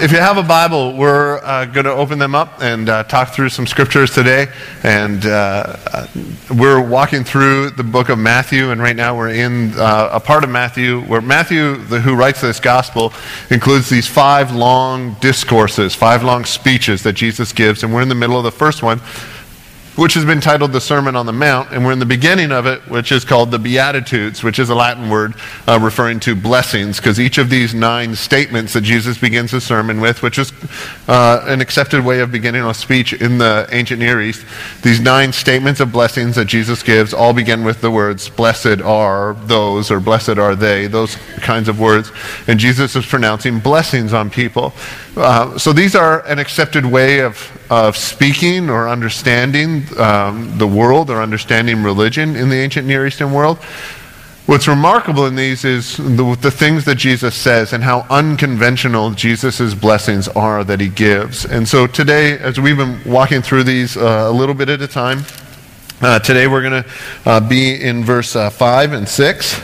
if you have a Bible, we're uh, going to open them up and uh, talk through some scriptures today. And uh, uh, we're walking through the book of Matthew, and right now we're in uh, a part of Matthew where Matthew, the, who writes this gospel, includes these five long discourses, five long speeches that Jesus gives, and we're in the middle of the first one which has been titled the Sermon on the Mount, and we're in the beginning of it, which is called the Beatitudes, which is a Latin word uh, referring to blessings, because each of these nine statements that Jesus begins his sermon with, which is uh, an accepted way of beginning a speech in the ancient Near East, these nine statements of blessings that Jesus gives all begin with the words, blessed are those, or blessed are they, those kinds of words. And Jesus is pronouncing blessings on people. Uh, so these are an accepted way of, of speaking or understanding um, the world or understanding religion in the ancient Near Eastern world. What's remarkable in these is the, the things that Jesus says and how unconventional Jesus' blessings are that he gives. And so today, as we've been walking through these uh, a little bit at a time, uh, today we're going to uh, be in verse uh, 5 and 6.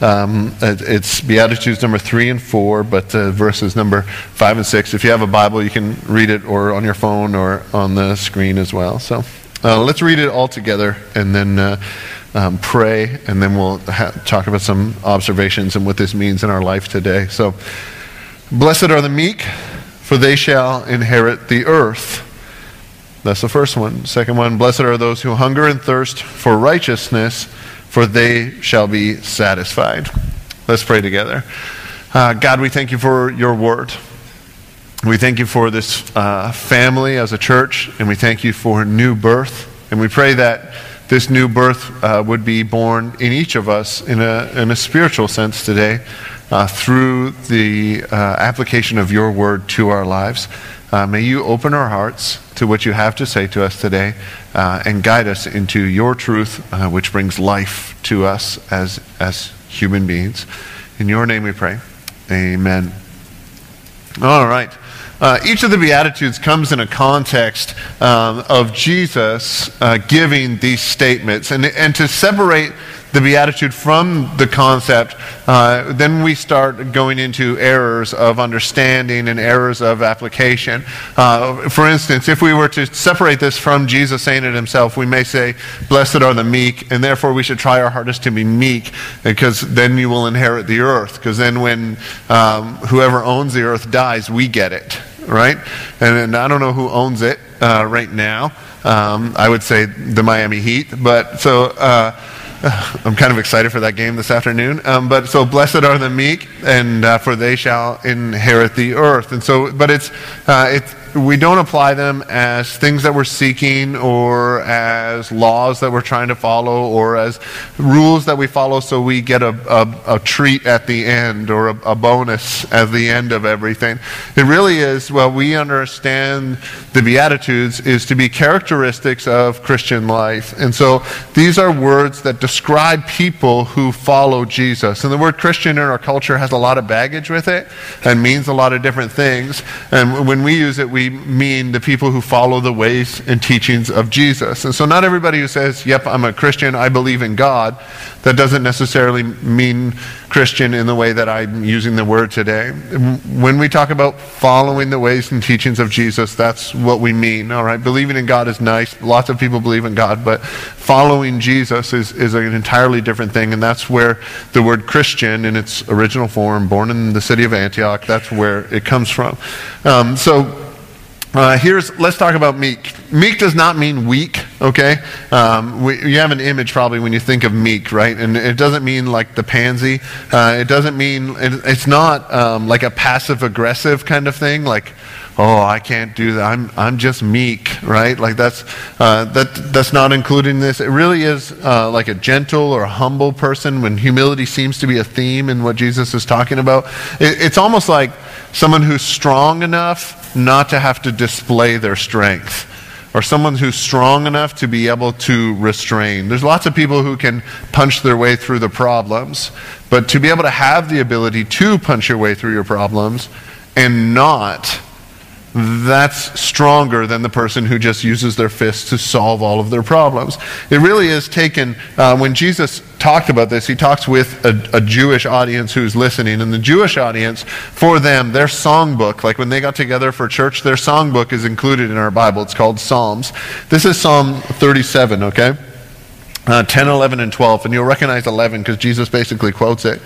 Um, it's Beatitudes number three and four, but uh, verses number five and six. If you have a Bible, you can read it or on your phone or on the screen as well. So uh, let's read it all together and then uh, um, pray, and then we'll ha- talk about some observations and what this means in our life today. So, blessed are the meek, for they shall inherit the earth. That's the first one. Second one, blessed are those who hunger and thirst for righteousness for they shall be satisfied. Let's pray together. Uh, God, we thank you for your word. We thank you for this uh, family as a church, and we thank you for new birth. And we pray that this new birth uh, would be born in each of us in a, in a spiritual sense today uh, through the uh, application of your word to our lives. Uh, may you open our hearts to what you have to say to us today uh, and guide us into your truth, which brings life to us as, as human beings. In your name we pray. Amen. All right. Uh, each of the Beatitudes comes in a context um, of Jesus uh, giving these statements. And, and to separate the Beatitude from the concept, uh, then we start going into errors of understanding and errors of application. Uh, for instance, if we were to separate this from Jesus saying it himself, we may say, Blessed are the meek, and therefore we should try our hardest to be meek, because then you will inherit the earth. Because then when um, whoever owns the earth dies, we get it, right? And, and I don't know who owns it uh, right now. Um, I would say the Miami Heat, but so. Uh, I'm kind of excited for that game this afternoon. Um, but so blessed are the meek, and uh, for they shall inherit the earth. And so, but it's uh, it's we don't apply them as things that we're seeking or as laws that we're trying to follow or as rules that we follow so we get a, a, a treat at the end or a, a, bonus at the end of everything. It really is, well, we understand the Beatitudes is to be characteristics of Christian life. And so these are words that describe people who follow Jesus. And the word Christian in our culture has a lot of baggage with it and means a lot of different things. And when we use it, we mean the people who follow the ways and teachings of Jesus. And so, not everybody who says, Yep, I'm a Christian, I believe in God, that doesn't necessarily mean Christian in the way that I'm using the word today. When we talk about following the ways and teachings of Jesus, that's what we mean, all right? Believing in God is nice. Lots of people believe in God, but following Jesus is, is an entirely different thing, and that's where the word Christian in its original form, born in the city of Antioch, that's where it comes from. Um, so, uh, here's let's talk about meek. Meek does not mean weak. Okay, um, we, you have an image probably when you think of meek, right? And it doesn't mean like the pansy. Uh, it doesn't mean it, it's not um, like a passive aggressive kind of thing. Like, oh, I can't do that. I'm I'm just meek, right? Like that's uh, that that's not including this. It really is uh, like a gentle or humble person. When humility seems to be a theme in what Jesus is talking about, it, it's almost like someone who's strong enough not to have to display their strength or someone who's strong enough to be able to restrain. There's lots of people who can punch their way through the problems, but to be able to have the ability to punch your way through your problems and not that's stronger than the person who just uses their fists to solve all of their problems. It really is taken, uh, when Jesus talked about this, he talks with a, a, Jewish audience who's listening. And the Jewish audience, for them, their songbook, like when they got together for church, their songbook is included in our Bible. It's called Psalms. This is Psalm 37, okay? Uh, 10, 11, and 12. And you'll recognize 11 because Jesus basically quotes it.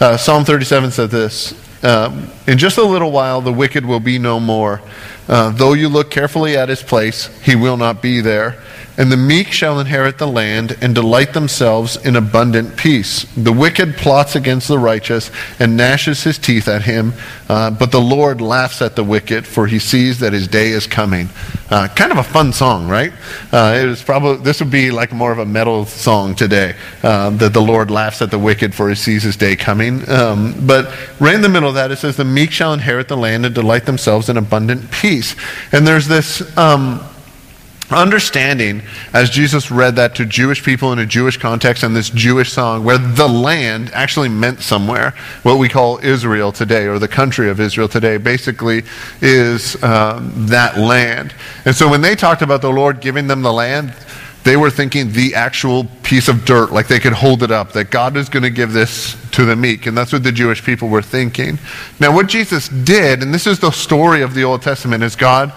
Uh, Psalm 37 says this um, In just a little while, the wicked will be no more. Uh, though you look carefully at his place, he will not be there. And the meek shall inherit the land and delight themselves in abundant peace. The wicked plots against the righteous and gnashes his teeth at him, uh, but the Lord laughs at the wicked, for he sees that his day is coming. Uh, kind of a fun song, right? Uh, it was probably this would be like more of a metal song today. Uh, that the Lord laughs at the wicked, for he sees his day coming. Um, but right in the middle of that, it says, "The meek shall inherit the land and delight themselves in abundant peace." And there's this. Um, understanding as Jesus read that to Jewish people in a Jewish context and this Jewish song where the land actually meant somewhere, what we call Israel today or the country of Israel today basically is um, that land. And so when they talked about the Lord giving them the land, they were thinking the actual piece of dirt, like they could hold it up, that God is going to give this to the meek. And that's what the Jewish people were thinking. Now, what Jesus did, and this is the story of the Old Testament, is God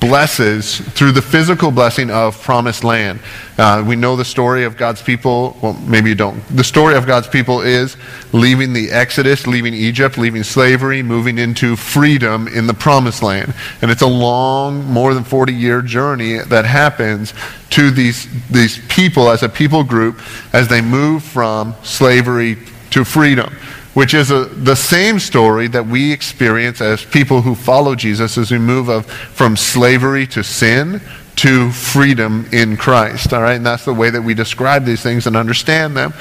blesses through the physical blessing of promised land. Uh, we know the story of God's people. Well, maybe you don't. The story of God's people is leaving the Exodus, leaving Egypt, leaving slavery, moving into freedom in the promised land. And it's a long, more than 40 year journey that happens to these, these people as a people group as they move from slavery to freedom which is a, the same story that we experience as people who follow Jesus as we move of, from slavery to sin to freedom in Christ. All right, and that's the way that we describe these things and understand them.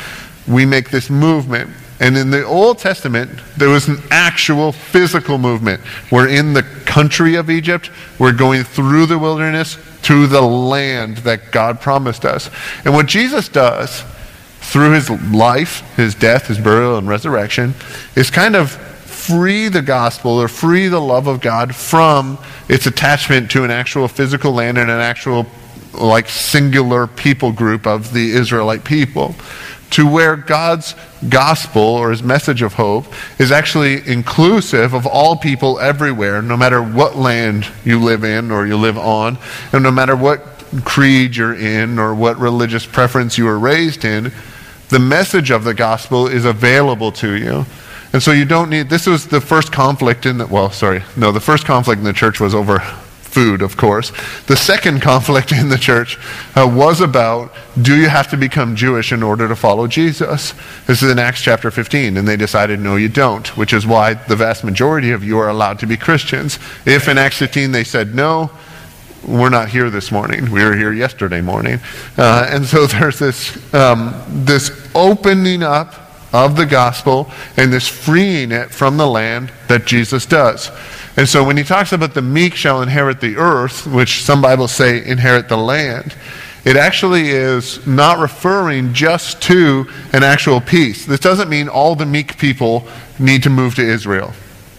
We make this movement. And in the Old Testament, there was an actual physical movement. We're in the country of Egypt. We're going through the wilderness to the land that God promised us. And what Jesus does through his life, his death, his burial, and resurrection, is kind of free the gospel or free the love of God from its attachment to an actual physical land and an actual like singular people group of the Israelite people to where God's gospel or his message of hope is actually inclusive of all people everywhere, no matter what land you live in or you live on, and no matter what creed you're in or what religious preference you were raised in, the message of the gospel is available to you. And so you don't need, this was the first conflict in the, well, sorry, no, the first conflict in the church was over food, of course. The second conflict in the church uh, was about do you have to become Jewish in order to follow Jesus? This is in Acts chapter 15, and they decided no, you don't, which is why the vast majority of you are allowed to be Christians. If in Acts 15 they said no, we're not here this morning. We were here yesterday morning. Uh, and so there's this, um, this opening up of the gospel and this freeing it from the land that Jesus does. And so when he talks about the meek shall inherit the earth, which some Bibles say inherit the land, it actually is not referring just to an actual piece. This doesn't mean all the meek people need to move to Israel.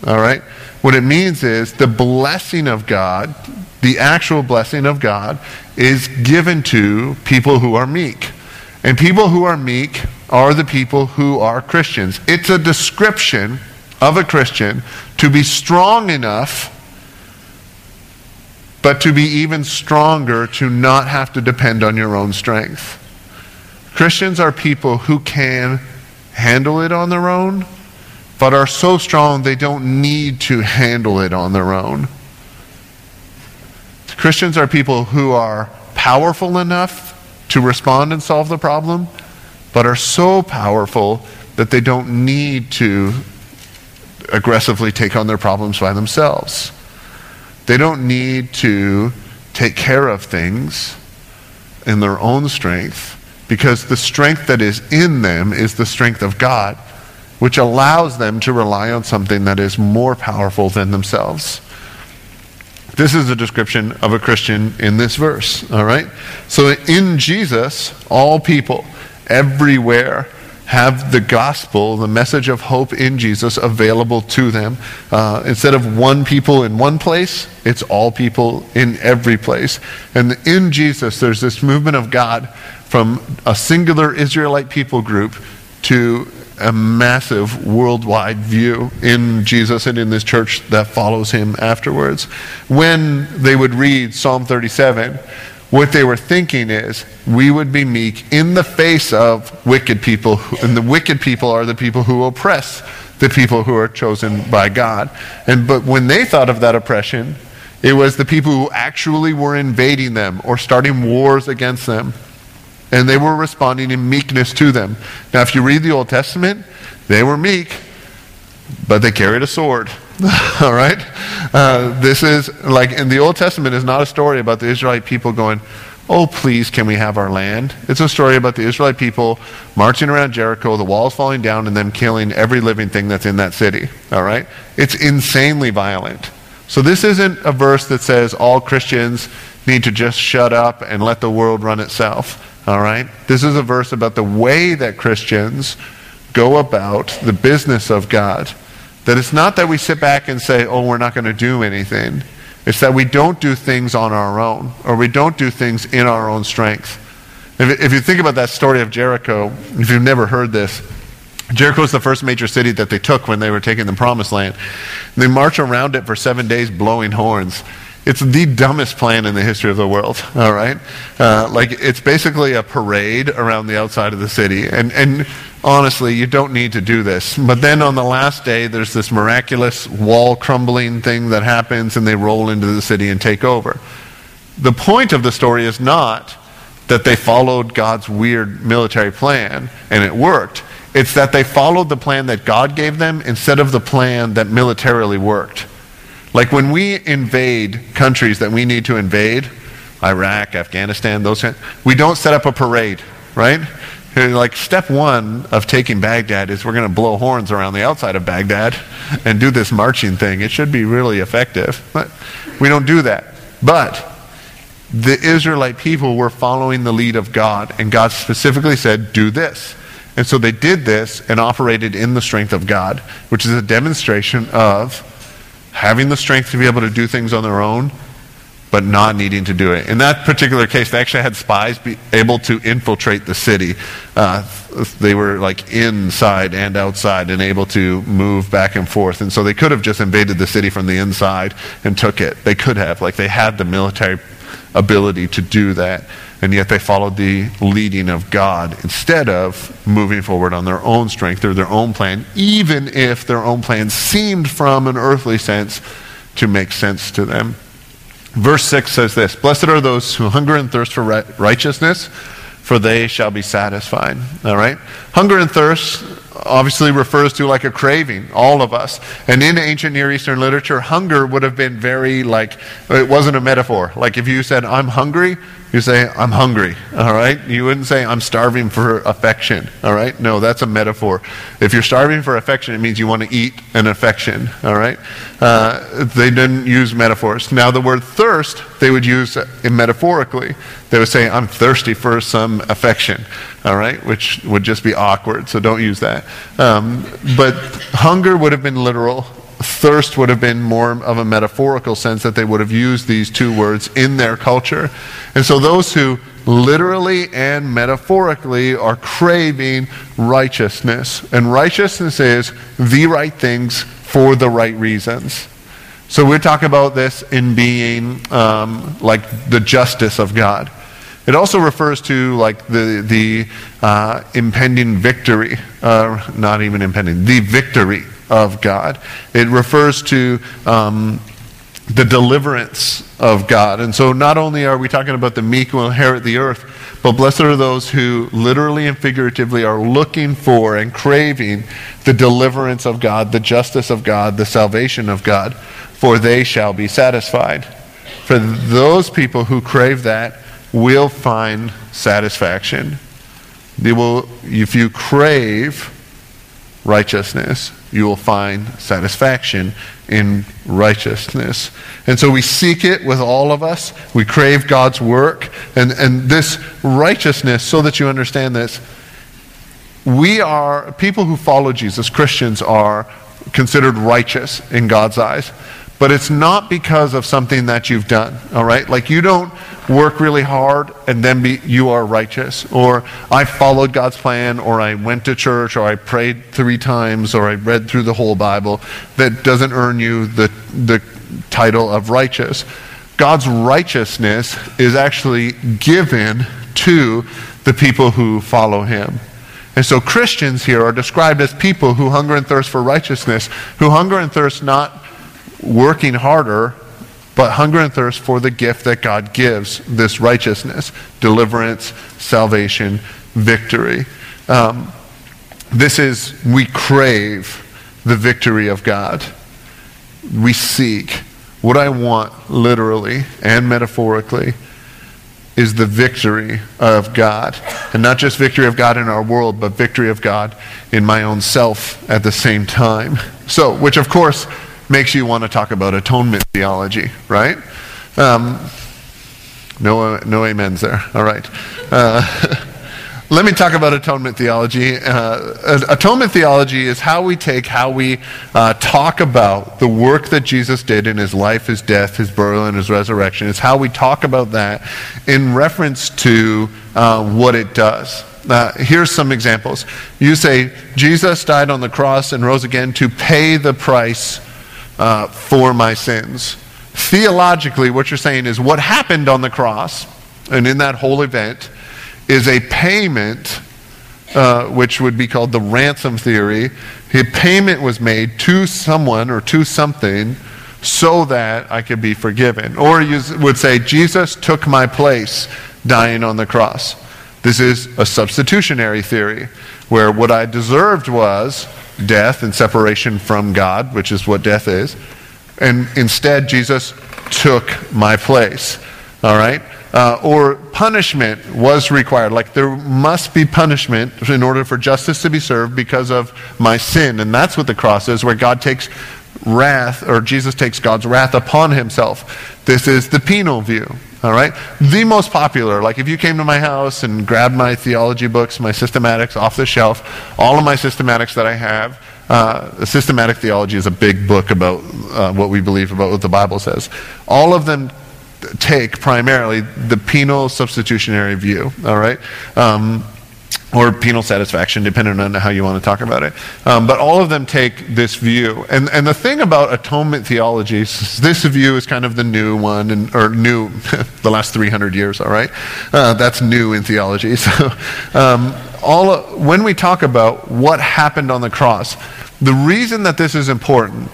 All right? What it means is the blessing of God the actual blessing of God is given to people who are meek. And people who are meek are the people who are Christians. It's a description of a Christian to be strong enough, but to be even stronger to not have to depend on your own strength. Christians are people who can handle it on their own, but are so strong they don't need to handle it on their own. Christians are people who are powerful enough to respond and solve the problem, but are so powerful that they don't need to aggressively take on their problems by themselves. They don't need to take care of things in their own strength because the strength that is in them is the strength of God, which allows them to rely on something that is more powerful than themselves. This is a description of a Christian in this verse, all right? So in Jesus, all people, everywhere, have the gospel, the message of hope in Jesus, available to them. Uh, instead of one people in one place, it's all people in every place. And in Jesus, there's this movement of God from a singular Israelite people group to a massive worldwide view in Jesus and in this church that follows him afterwards. When they would read Psalm 37, what they were thinking is we would be meek in the face of wicked people, and the wicked people are the people who oppress the people who are chosen by God. And but when they thought of that oppression, it was the people who actually were invading them or starting wars against them. And they were responding in meekness to them. Now, if you read the Old Testament, they were meek, but they carried a sword. All right? Uh, this is like in the Old Testament is not a story about the Israelite people going, Oh, please, can we have our land? It's a story about the Israelite people marching around Jericho, the walls falling down, and them killing every living thing that's in that city. All right? It's insanely violent. So, this isn't a verse that says all Christians need to just shut up and let the world run itself. All right? This is a verse about the way that Christians go about the business of God. That it's not that we sit back and say, oh, we're not going to do anything. It's that we don't do things on our own, or we don't do things in our own strength. If, if you think about that story of Jericho, if you've never heard this, Jericho was the first major city that they took when they were taking the promised land. They march around it for seven days blowing horns. It's the dumbest plan in the history of the world, all right? Uh, like, it's basically a parade around the outside of the city. And, and honestly, you don't need to do this. But then on the last day, there's this miraculous wall crumbling thing that happens, and they roll into the city and take over. The point of the story is not that they followed God's weird military plan and it worked. It's that they followed the plan that God gave them instead of the plan that militarily worked. Like when we invade countries that we need to invade, Iraq, Afghanistan, those we don't set up a parade, right? Like step one of taking Baghdad is we're going to blow horns around the outside of Baghdad and do this marching thing. It should be really effective. But we don't do that. But the Israelite people were following the lead of God, and God specifically said, do this. And so they did this and operated in the strength of God, which is a demonstration of having the strength to be able to do things on their own, but not needing to do it. In that particular case, they actually had spies be able to infiltrate the city. Uh, they were like inside and outside and able to move back and forth. And so they could have just invaded the city from the inside and took it. They could have. Like they had the military ability to do that and yet they followed the leading of God instead of moving forward on their own strength or their own plan, even if their own plan seemed from an earthly sense to make sense to them. Verse 6 says this Blessed are those who hunger and thirst for righteousness, for they shall be satisfied. All right? Hunger and thirst obviously refers to like a craving, all of us. And in ancient Near Eastern literature, hunger would have been very like, it wasn't a metaphor. Like if you said, I'm hungry, you say, I'm hungry, all right? You wouldn't say, I'm starving for affection, all right? No, that's a metaphor. If you're starving for affection, it means you want to eat an affection, all right? Uh, they didn't use metaphors. Now, the word thirst, they would use metaphorically. They would say, I'm thirsty for some affection, all right? Which would just be awkward, so don't use that. Um, but hunger would have been literal thirst would have been more of a metaphorical sense that they would have used these two words in their culture. And so those who literally and metaphorically are craving righteousness. And righteousness is the right things for the right reasons. So we're talking about this in being um, like the justice of God. It also refers to like the the uh, impending victory, uh, not even impending, the victory of God. It refers to um, the deliverance of God. And so not only are we talking about the meek will inherit the earth, but blessed are those who literally and figuratively are looking for and craving the deliverance of God, the justice of God, the salvation of God, for they shall be satisfied. For those people who crave that will find satisfaction. They will, if you crave righteousness, you will find satisfaction in righteousness. And so we seek it with all of us. We crave God's work. And, and this righteousness, so that you understand this, we are, people who follow Jesus, Christians, are considered righteous in God's eyes. But it's not because of something that you've done, all right? Like you don't work really hard and then be, you are righteous. Or I followed God's plan, or I went to church, or I prayed three times, or I read through the whole Bible. That doesn't earn you the, the title of righteous. God's righteousness is actually given to the people who follow him. And so Christians here are described as people who hunger and thirst for righteousness, who hunger and thirst not working harder, but hunger and thirst for the gift that God gives this righteousness, deliverance, salvation, victory. Um, this is, we crave the victory of God. We seek. What I want, literally and metaphorically, is the victory of God. And not just victory of God in our world, but victory of God in my own self at the same time. So, which of course makes you want to talk about atonement theology, right? Um, no, no amens there. All right. Uh, let me talk about atonement theology. Uh, atonement theology is how we take, how we uh, talk about the work that Jesus did in his life, his death, his burial, and his resurrection. It's how we talk about that in reference to uh, what it does. Uh, here's some examples. You say, Jesus died on the cross and rose again to pay the price uh, for my sins. Theologically, what you're saying is what happened on the cross and in that whole event is a payment, uh, which would be called the ransom theory. A payment was made to someone or to something so that I could be forgiven. Or you would say, Jesus took my place dying on the cross. This is a substitutionary theory, where what I deserved was death and separation from God, which is what death is. And instead, Jesus took my place. All right? Uh, or punishment was required. Like there must be punishment in order for justice to be served because of my sin. And that's what the cross is, where God takes wrath, or Jesus takes God's wrath upon himself. This is the penal view. All right? The most popular, like if you came to my house and grabbed my theology books, my systematics off the shelf, all of my systematics that I have, uh, systematic theology is a big book about uh, what we believe about what the Bible says. All of them take primarily the penal substitutionary view. All right? Um, or penal satisfaction, depending on how you want to talk about it. Um, but all of them take this view. And, and the thing about atonement theology, this view is kind of the new one, and, or new, the last 300 years, all right? Uh, that's new in theology. So um, all, when we talk about what happened on the cross, the reason that this is important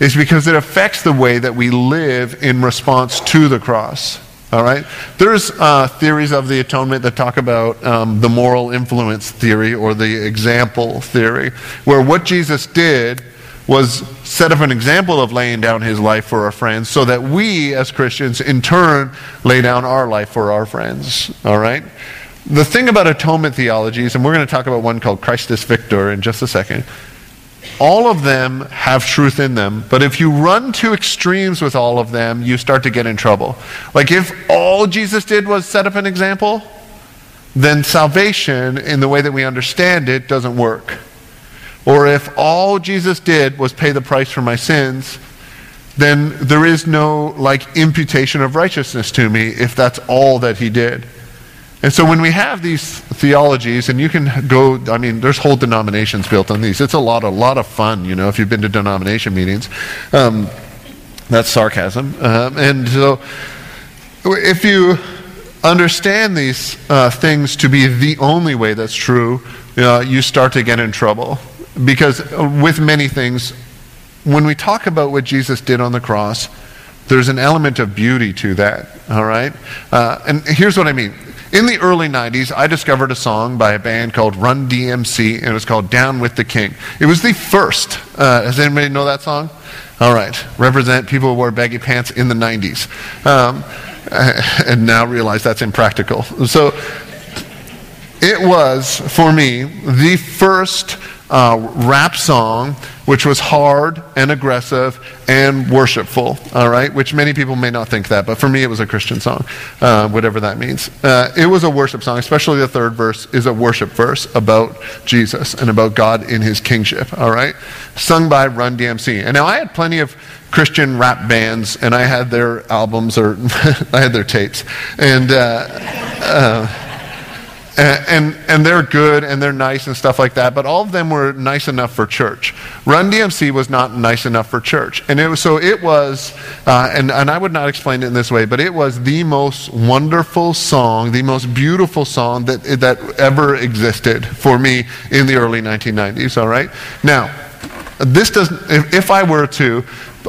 is because it affects the way that we live in response to the cross. All right? There's uh, theories of the atonement that talk about um, the moral influence theory or the example theory, where what Jesus did was set up an example of laying down his life for our friends so that we as Christians in turn lay down our life for our friends. All right? The thing about atonement theologies, and we're going to talk about one called Christus Victor in just a second, all of them have truth in them, but if you run to extremes with all of them, you start to get in trouble. Like if all Jesus did was set up an example, then salvation, in the way that we understand it, doesn't work. Or if all Jesus did was pay the price for my sins, then there is no like imputation of righteousness to me if that's all that he did. And so when we have these theologies, and you can go, I mean, there's whole denominations built on these. It's a lot, a lot of fun, you know, if you've been to denomination meetings. Um, that's sarcasm. Um, and so if you understand these uh, things to be the only way that's true, uh, you start to get in trouble. Because with many things, when we talk about what Jesus did on the cross, there's an element of beauty to that, all right? Uh, and here's what I mean. In the early 90s, I discovered a song by a band called Run DMC, and it was called Down with the King. It was the first. Uh, does anybody know that song? All right. Represent people who wore baggy pants in the 90s. Um, and now realize that's impractical. So it was, for me, the first uh, rap song, which was hard and aggressive and worshipful, all right? Which many people may not think that, but for me it was a Christian song, uh, whatever that means. Uh, it was a worship song, especially the third verse is a worship verse about Jesus and about God in his kingship, all right? Sung by Run DMC. And now I had plenty of Christian rap bands, and I had their albums or I had their tapes. And, and, and, they're good and they're nice and stuff like that, but all of them were nice enough for church. Run DMC was not nice enough for church. And it was, so it was, uh, and, and I would not explain it in this way, but it was the most wonderful song, the most beautiful song that, that ever existed for me in the early 1990s, all right? Now, this doesn't, if, if I were to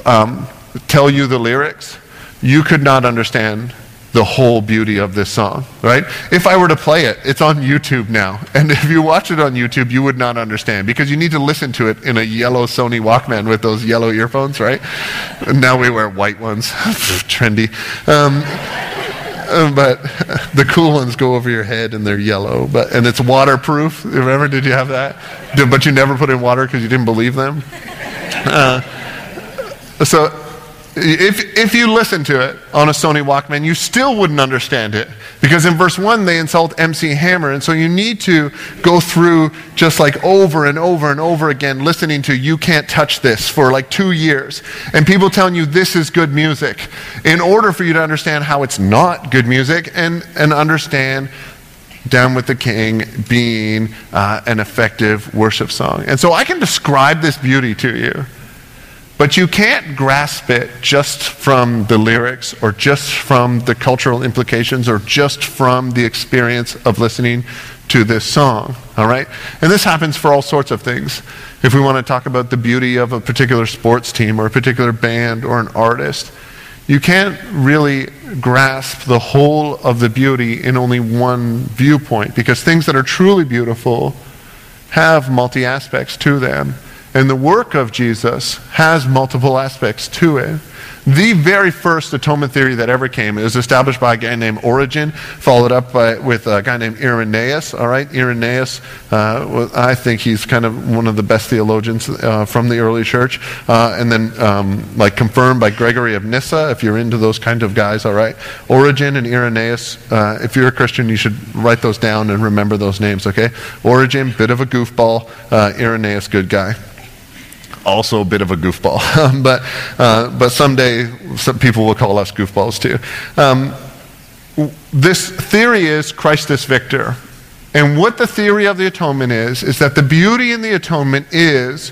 um, tell you the lyrics, you could not understand the whole beauty of this song, right? If I were to play it, it's on YouTube now. And if you watch it on YouTube, you would not understand because you need to listen to it in a yellow Sony Walkman with those yellow earphones, right? Now we wear white ones. Trendy. Um, but the cool ones go over your head and they're yellow. But, and it's waterproof. Remember, did you have that? But you never put in water because you didn't believe them? Uh, so if, if you listen to it on a Sony Walkman, you still wouldn't understand it. Because in verse 1, they insult MC Hammer. And so you need to go through just like over and over and over again listening to You Can't Touch This for like two years. And people telling you this is good music in order for you to understand how it's not good music and, and understand down with the King being uh, an effective worship song. And so I can describe this beauty to you. But you can't grasp it just from the lyrics or just from the cultural implications or just from the experience of listening to this song. All right? And this happens for all sorts of things. If we want to talk about the beauty of a particular sports team or a particular band or an artist, you can't really grasp the whole of the beauty in only one viewpoint because things that are truly beautiful have multi aspects to them. And the work of Jesus has multiple aspects to it. The very first atonement theory that ever came is established by a guy named Origen, followed up by, with a guy named Irenaeus. All right, Irenaeus, uh, I think he's kind of one of the best theologians uh, from the early church, uh, and then um, like confirmed by Gregory of Nyssa. If you're into those kind of guys, all right, Origen and Irenaeus. Uh, if you're a Christian, you should write those down and remember those names. Okay, Origen, bit of a goofball. Uh, Irenaeus, good guy also a bit of a goofball. but, uh, but someday some people will call us goofballs too. Um, this theory is Christus Victor. And what the theory of the atonement is, is that the beauty in the atonement is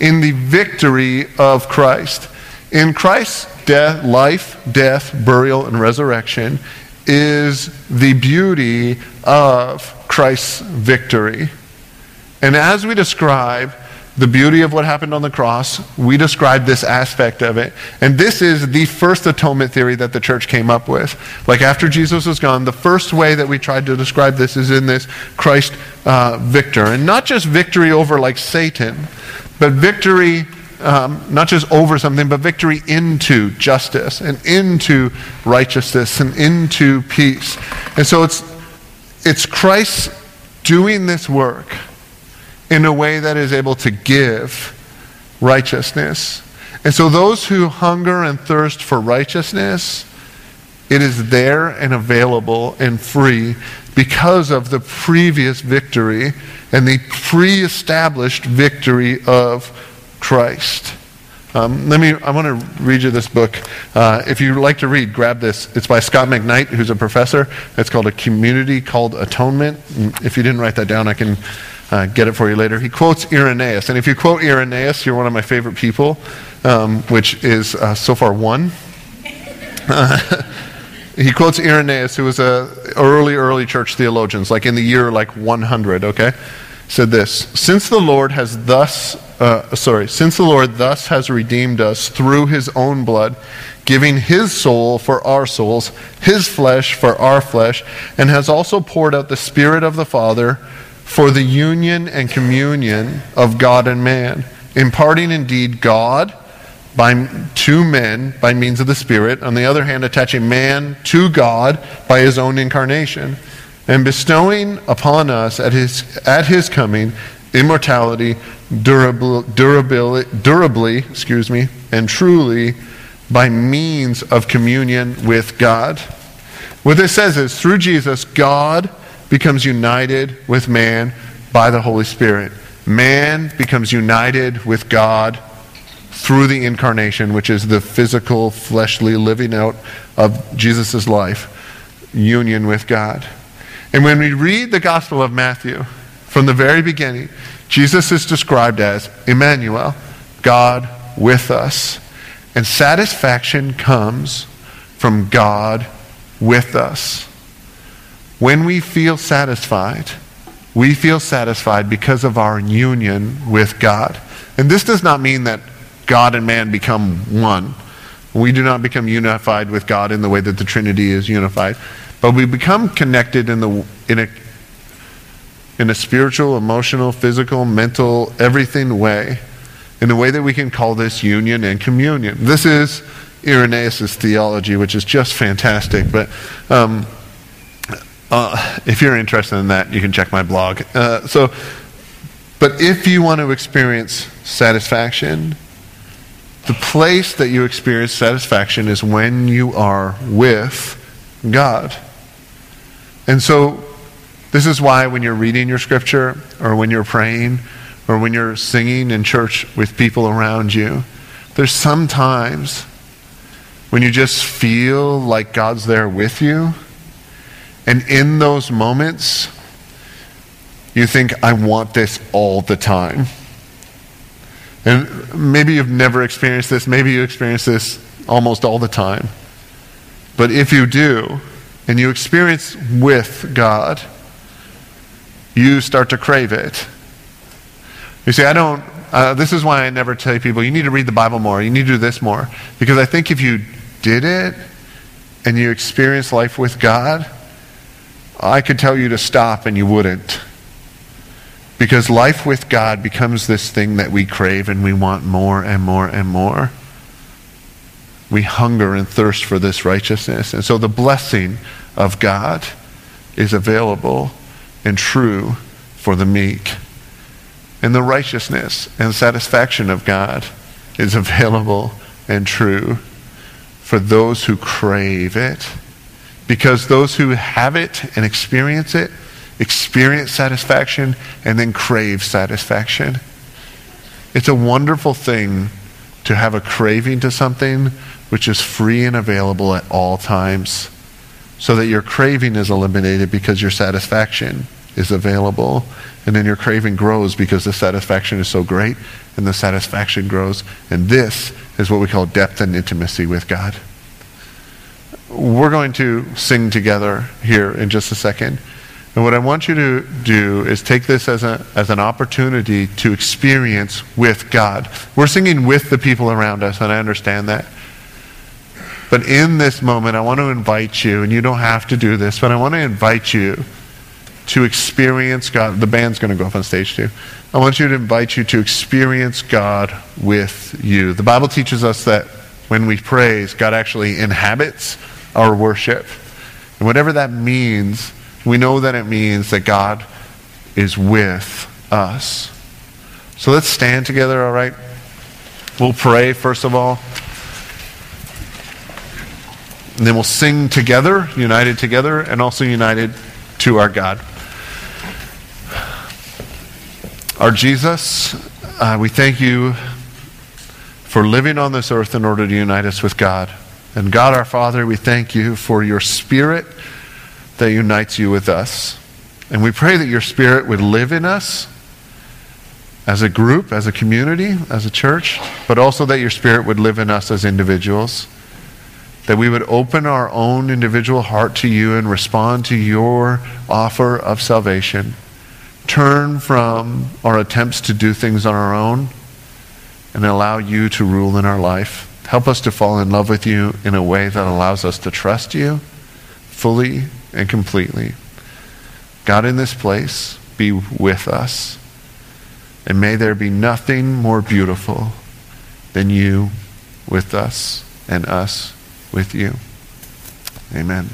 in the victory of Christ. In Christ's death, life, death, burial, and resurrection is the beauty of Christ's victory. And as we describe, the beauty of what happened on the cross. We describe this aspect of it. And this is the first atonement theory that the church came up with. Like after Jesus was gone, the first way that we tried to describe this is in this Christ uh, victor. And not just victory over like Satan, but victory um, not just over something, but victory into justice and into righteousness and into peace. And so it's, it's Christ doing this work in a way that is able to give righteousness. And so, those who hunger and thirst for righteousness, it is there and available and free because of the previous victory and the pre established victory of Christ. Um, let me, I want to read you this book. Uh, if you like to read, grab this. It's by Scot McKnight, who's a professor. It's called A Community Called Atonement. if you didn't write that down, I can uh, get it for you later. He quotes Irenaeus. And if you quote Irenaeus, you're one of my favorite people, um, which is uh, so far one. He quotes Irenaeus, who was a early, early church theologians, like in the year like 100, okay? Said this, since the Lord has thus, uh, sorry, since the Lord thus has redeemed us through his own blood, giving his soul for our souls, his flesh for our flesh, and has also poured out the Spirit of the Father for the union and communion of God and man, imparting indeed God by two men by means of the Spirit, on the other hand, attaching man to God by his own incarnation, and bestowing upon us at his, at his coming immortality, durable, durability, durably, excuse me, and truly by means of communion with God. What this says is through Jesus, God becomes united with man by the Holy Spirit. Man becomes united with God through the incarnation, which is the physical, fleshly living out of Jesus' life, union with God. And when we read the Gospel of Matthew, from the very beginning, Jesus is described as Emmanuel, God with us. And satisfaction comes from God with us. When we feel satisfied, we feel satisfied because of our union with God. And this does not mean that God and man become one. We do not become unified with God in the way that the Trinity is unified, but we become connected in, the, in, a, in a spiritual, emotional, physical, mental, everything way, in a way that we can call this union and communion. This is Irenaeus' theology, which is just fantastic. But um, uh, if you're interested in that, you can check my blog. Uh, so, but if you want to experience satisfaction, the place that you experience satisfaction is when you are with God. And so, this is why when you're reading your scripture, or when you're praying, or when you're singing in church with people around you, there's sometimes when you just feel like God's there with you. And in those moments, you think, I want this all the time. And maybe you've never experienced this. Maybe you experience this almost all the time. But if you do, and you experience with God, you start to crave it. You see, I don't, uh, this is why I never tell people, you need to read the Bible more, you need to do this more. Because I think if you did it and you experience life with God, I could tell you to stop and you wouldn't. Because life with God becomes this thing that we crave and we want more and more and more. We hunger and thirst for this righteousness. And so the blessing of God is available and true for the meek. And the righteousness and satisfaction of God is available and true for those who crave it. Because those who have it and experience it experience satisfaction, and then crave satisfaction. It's a wonderful thing to have a craving to something which is free and available at all times so that your craving is eliminated because your satisfaction is available. And then your craving grows because the satisfaction is so great and the satisfaction grows. And this is what we call depth and intimacy with God. We're going to sing together here in just a second. And what I want you to do is take this as, a, as an opportunity to experience with God. We're singing with the people around us, and I understand that. But in this moment, I want to invite you, and you don't have to do this, but I want to invite you to experience God. The band's going to go up on stage too. I want you to invite you to experience God with you. The Bible teaches us that when we praise, God actually inhabits our worship. And whatever that means, we know that it means that God is with us. So let's stand together, all right? We'll pray, first of all. And then we'll sing together, united together, and also united to our God. Our Jesus, uh, we thank you for living on this earth in order to unite us with God. And God our Father, we thank you for your Spirit that unites you with us. And we pray that your Spirit would live in us as a group, as a community, as a church, but also that your Spirit would live in us as individuals. That we would open our own individual heart to you and respond to your offer of salvation. Turn from our attempts to do things on our own and allow you to rule in our life. Help us to fall in love with you in a way that allows us to trust you fully and completely. God, in this place, be with us. And may there be nothing more beautiful than you with us and us with you. Amen.